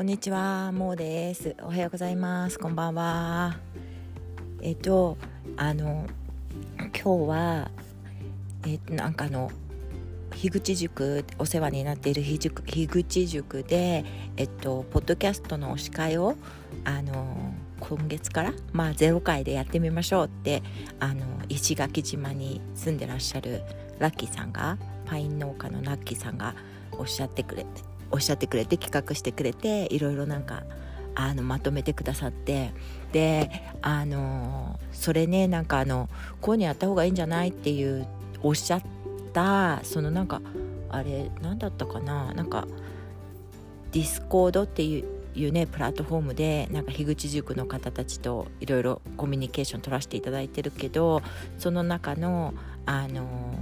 こんにちは、もうです。おはようございます。こんばんは。えっと、あの、今日は、えっと、なんかの、樋口塾お世話になっている樋口塾で、えっと、ポッドキャストの司会をあの今月から、まあ、0回でやってみましょうってあの石垣島に住んでらっしゃるラッキーさんがパイン農家のラッキーさんがおっしゃってくれておっしゃってくれて企画してくれていろいろなんかあのまとめてくださってであのそれねなんかあのこういうのやった方がいいんじゃないっていうおっしゃったそのなんかあれ何だったかななんか Discord っていういうねプラットフォームでなんか樋口塾の方たちといろいろコミュニケーション取らせていただいてるけどその中のあの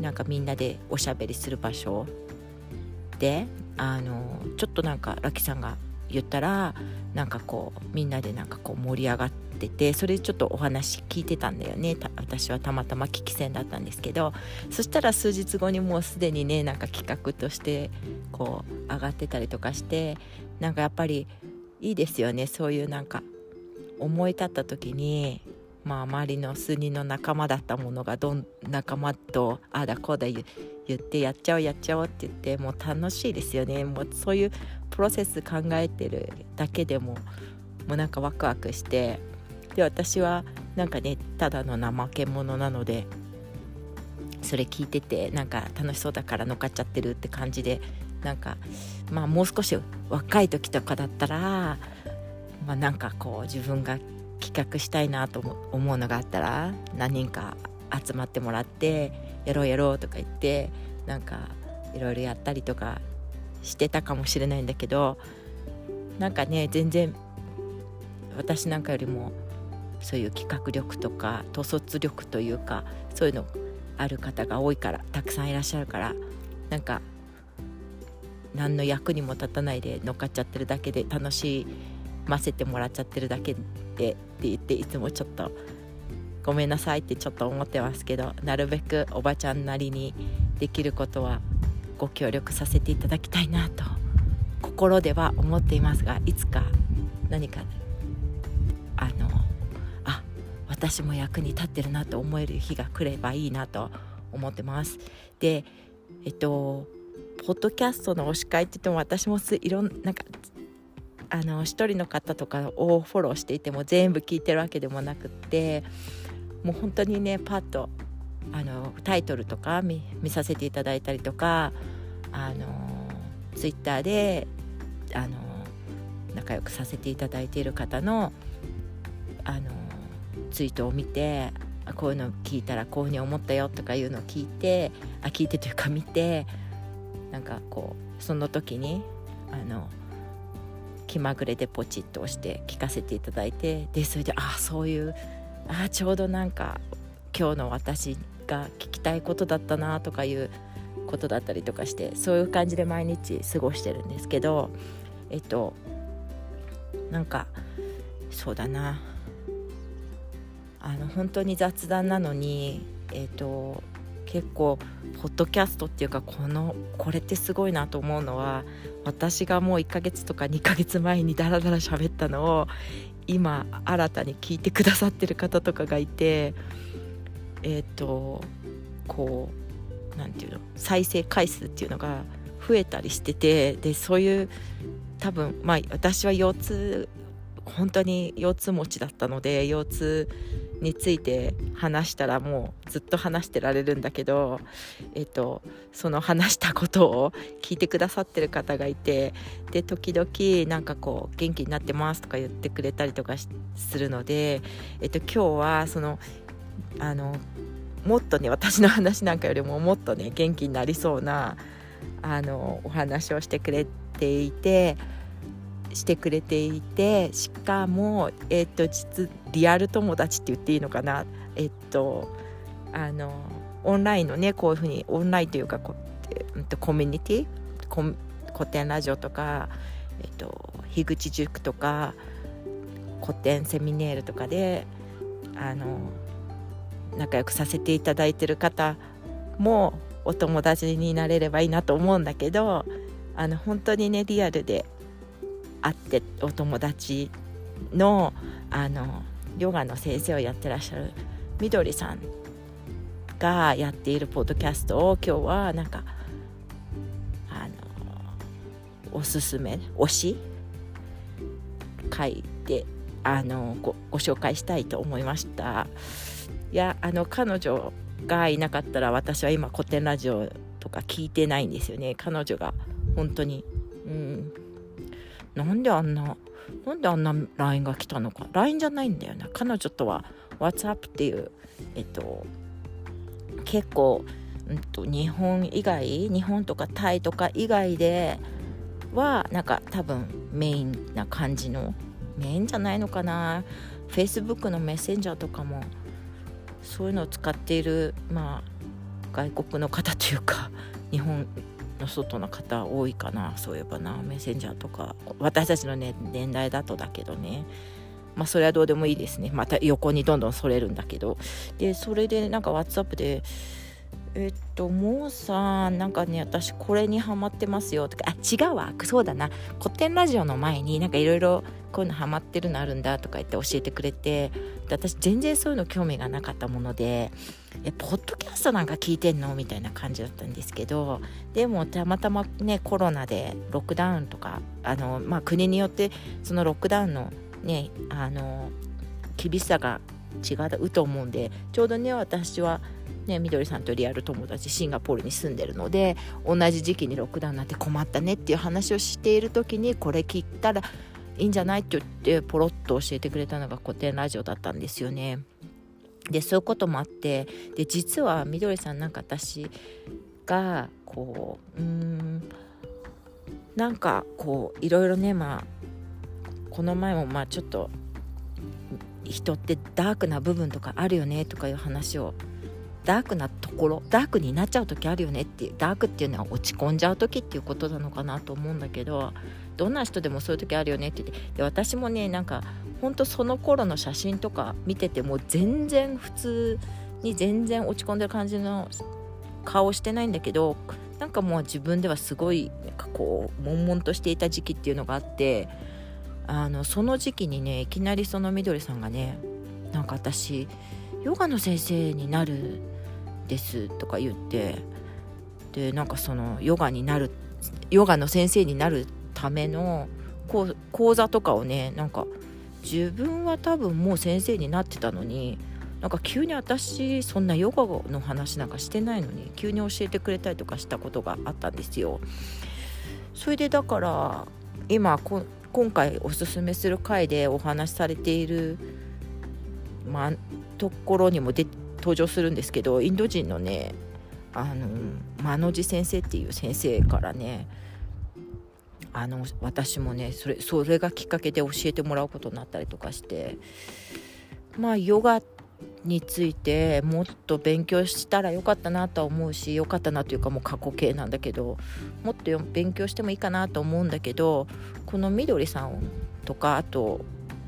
なんかみんなでおしゃべりする場所であのちょっとなんかラキさんが言ったらなんかこうみんなでなんかこう盛り上がっててそれちょっとお話聞いてたんだよね。私はたまたま聞き戦だったんですけどそしたら数日後にもうすでにねなんか企画としてこう上がってたりとかしてなんかやっぱりいいですよね。そういうなんか思い立った時にまあ、周りの数人の仲間だったものがどん仲間とああだこうだ言ってやっちゃおうやっちゃおうって言ってもう楽しいですよね。もうそういうプロセス考えてるだけでももうなんかワクワクしてで私はなんかねただの怠け者なのでそれ聞いててなんか楽しそうだから乗っかっちゃってるって感じでなんかまあもう少し若い時とかだったらまあなんかこう自分が企画したいなと思うのがあったら何人か集まってもらってやろうやろうとか言ってなんかいろいろやったりとかしてたかもしれないんだけどなんかね全然私なんかよりもそういう企画力とか統率力というかそういうのある方が多いからたくさんいらっしゃるからなんか何の役にも立たないで乗っかっちゃってるだけで楽しいませてもらっちゃってるだけでって言っていつもちょっとごめんなさいってちょっと思ってますけどなるべくおばちゃんなりにできることはご協力させていただきたいなと心では思っていますがいつか何かあのあ私も役に立ってるなと思える日が来ればいいなと思ってます。でえっとポッドキャストの推し会って言っても私もいろんなんかあの一人の方とかをフォローしていても全部聞いてるわけでもなくってもう本当にねパッとあのタイトルとか見させていただいたりとかあのツイッターであの仲良くさせていただいている方のあのツイートを見てこういうの聞いたらこういうふうに思ったよとかいうのを聞いてあ聞いてというか見てなんかこうその時にあの気まぐれでポチッと押して聞かせていただいてでそれでああそういうああちょうどなんか今日の私が聞きたいことだったなとかいうことだったりとかしてそういう感じで毎日過ごしてるんですけどえっとなんかそうだな。あの本当に雑談なのにえっと結構ポッドキャストっていうかこのこれってすごいなと思うのは私がもう1ヶ月とか2ヶ月前にダラダラ喋ったのを今新たに聞いてくださってる方とかがいてえっ、ー、とこう何て言うの再生回数っていうのが増えたりしててでそういう多分まあ私は腰痛本当に腰痛持ちだったので腰痛について話したらもうずっと話してられるんだけど、えっと、その話したことを聞いてくださってる方がいてで時々なんかこう元気になってますとか言ってくれたりとかするので、えっと、今日はそのあのもっとね私の話なんかよりももっとね元気になりそうなあのお話をしてくれていて。してくれていてしかも、えっと、実リアル友達って言っていいのかな。えっとあのオンラインのねこういうふうにオンラインというかこ、えっと、コミュニティ古典ラジオとか、えっと、樋口塾とか古典セミネールとかであの仲良くさせていただいてる方もお友達になれればいいなと思うんだけどあの本当にねリアルで会ってお友達のあのヨガの先生をやってらっしゃるみどりさんがやっているポッドキャストを今日はなんかあのおすすめ推し？書いてあのごご紹介したいと思いました。いやあの彼女がいなかったら私は今古典ラジオとか聞いてないんですよね。彼女が本当にうん。なんであんななんであんな LINE が来たのか。LINE じゃないんだよな。彼女とは WhatsApp っていうえっと結構、うんと、日本以外日本とかタイとか以外ではなんか多分メインな感じのメインじゃないのかな。Facebook のメッセンジャーとかもそういうのを使っているまあ外国の方というか日本の外の方多いかな。そういえばな。メッセンジャーとか。私たちの、ね、年代だとだけどね。まあそれはどうでもいいですね。また横にどんどんそれるんだけど。でそれでなんか WhatsApp でえっともうさなんかね私これにハマってますよとかあ違うわ。そうだな。古典ラジオの前になんかいろいろこういうのハマってるのあるんだとか言って教えてくれてで私全然そういうの興味がなかったものでえポッドキャストなんか聞いてんのみたいな感じだったんですけどでもたまたまねコロナでロックダウンとかあの、まあ、国によってそのロックダウンのねあの厳しさが違うと思うんでちょうどね私はね、みどりさんとリアル友達シンガポールに住んでるので同じ時期にロックダウンなって困ったねっていう話をしている時にこれ聞いたらいいんじゃないって言ってポロッと教えてくれたのが古典ラジオだったんですよね。でそういうこともあってで実はみどりさんなんか私がこううんなんかこういろいろねまあこの前もまあちょっと人ってダークな部分とかあるよねとかいう話をダークなところダークになっちゃう時あるよねっていうダークっていうのは落ち込んじゃう時っていうことなのかなと思うんだけどどんな人でもそういう時あるよねって言ってで私もねなんかほんとその頃の写真とか見てても全然普通に全然落ち込んでる感じの顔してないんだけどなんかもう自分ではすごいなんかこう悶々としていた時期っていうのがあってあのその時期にねいきなりそのみどりさんがねなんか私ヨガの先生になるですとか言ってでなんかそのヨガになるヨガの先生になるための講座とかをねなんか自分は多分もう先生になってたのになんか急に私そんなヨガの話なんかしてないのに急に教えてくれたりとかしたことがあったんですよ。それでだから今今回おすすめする回でお話しされている、まあ、ところにも出登場するんですけどインド人のねあのマノジ先生っていう先生からねあの私もねそれそれがきっかけで教えてもらうことになったりとかしてまあヨガについてもっと勉強したらよかったなとは思うしよかったなというかもう過去形なんだけどもっと勉強してもいいかなと思うんだけどこのみどりさんとかあと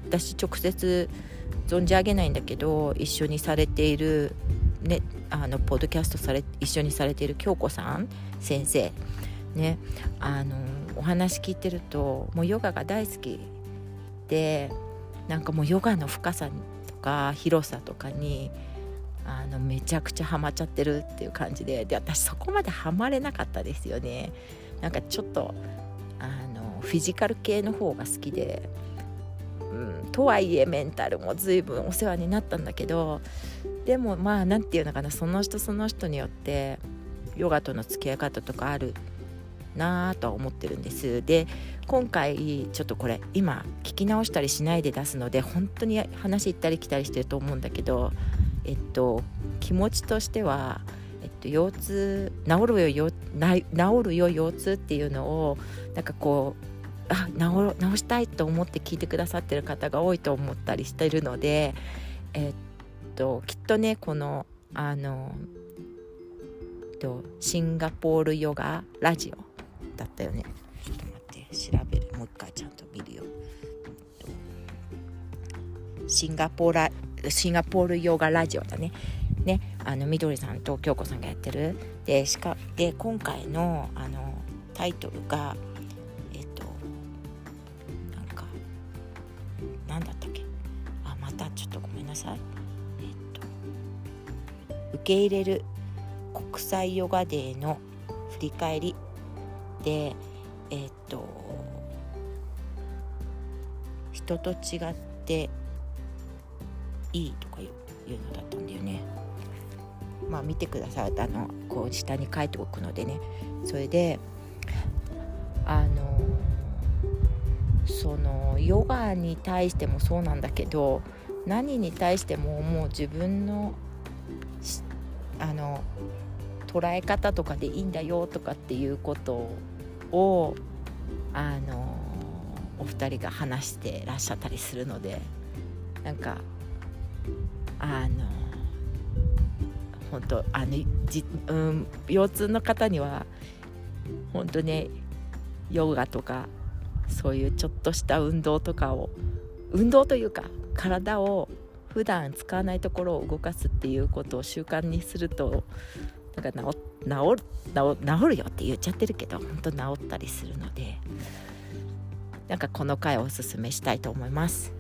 私直接存じ上げないんだけど一緒にされている、ね、あのポッドキャストされ一緒にされている京子さん先生ねあのお話聞いてるともうヨガが大好きでなんかもうヨガの深さとか広さとかにあのめちゃくちゃハマっちゃってるっていう感じでで私そこまでハマれなかったですよね。なんかちょっとあのフィジカル系の方が好きで、とはいえメンタルも随分お世話になったんだけどでもまあ何て言うのかなその人その人によってヨガとの付き合い方とかあるなぁとは思ってるんです。で今回ちょっとこれ今聞き直したりしないで出すので本当に話行ったり来たりしてると思うんだけどえっと気持ちとしては、えっと、腰痛治るよ治るよ腰痛っていうのをなんかこうあ直直したいと思って聞いてくださってる方が多いと思ったりしてるので、えっときっとねこのあのとシンガポールヨガラジオだったよね。ちょっと待って調べる。もう一回ちゃんと見るよ。シンガポーラシンガポールヨガラジオだね。ねあのみどりさんと京子さんがやってる。でしかで今回のあのタイトルがさ、えっと。受け入れる国際ヨガデーの振り返りでえ、っと人と違っていいとかいうのだったんだよね。まあ見てくださいあのこう下に書いておくのでねそれであのそのヨガに対してもそうなんだけど何に対してももう自分のあの捉え方とかでいいんだよとかっていうことをあのお二人が話してらっしゃったりするのでなんかあの本当あのじ、うん、腰痛の方には本当ねヨガとかそういうちょっとした運動とかを運動というか体を普段使わないところを動かすっていうことを習慣にするとなんか治治治るよって言っちゃってるけど本当治ったりするのでなんかこの回おすすめしたいと思います。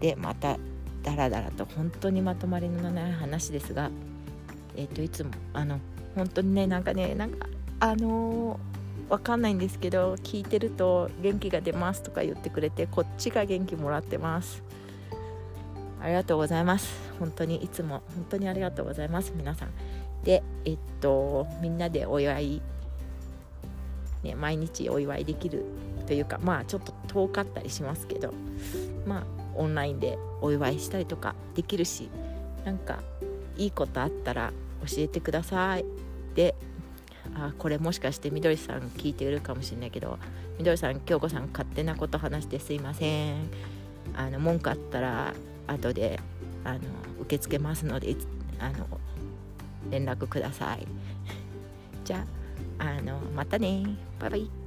でまたダラダラと本当にまとまりのない話ですがえっ、ー、といつもあの本当にねなんかねなんかあのー、わかんないんですけど聞いてると元気が出ますとか言ってくれてこっちが元気もらってます。ありがとうございます。本当にいつも本当にありがとうございます皆さん。でえっとみんなでお祝いね毎日お祝いできるというかまあちょっと遠かったりしますけどまあオンラインでお祝いしたりとかできるしなんかいいことあったら教えてください。であこれもしかしてみどりさん聞いてるかもしれないけどみどりさん京子さん勝手なこと話してすいません。あの文句あったら後であの受け付けますのであの連絡ください。じゃああのまたね。バイバイ。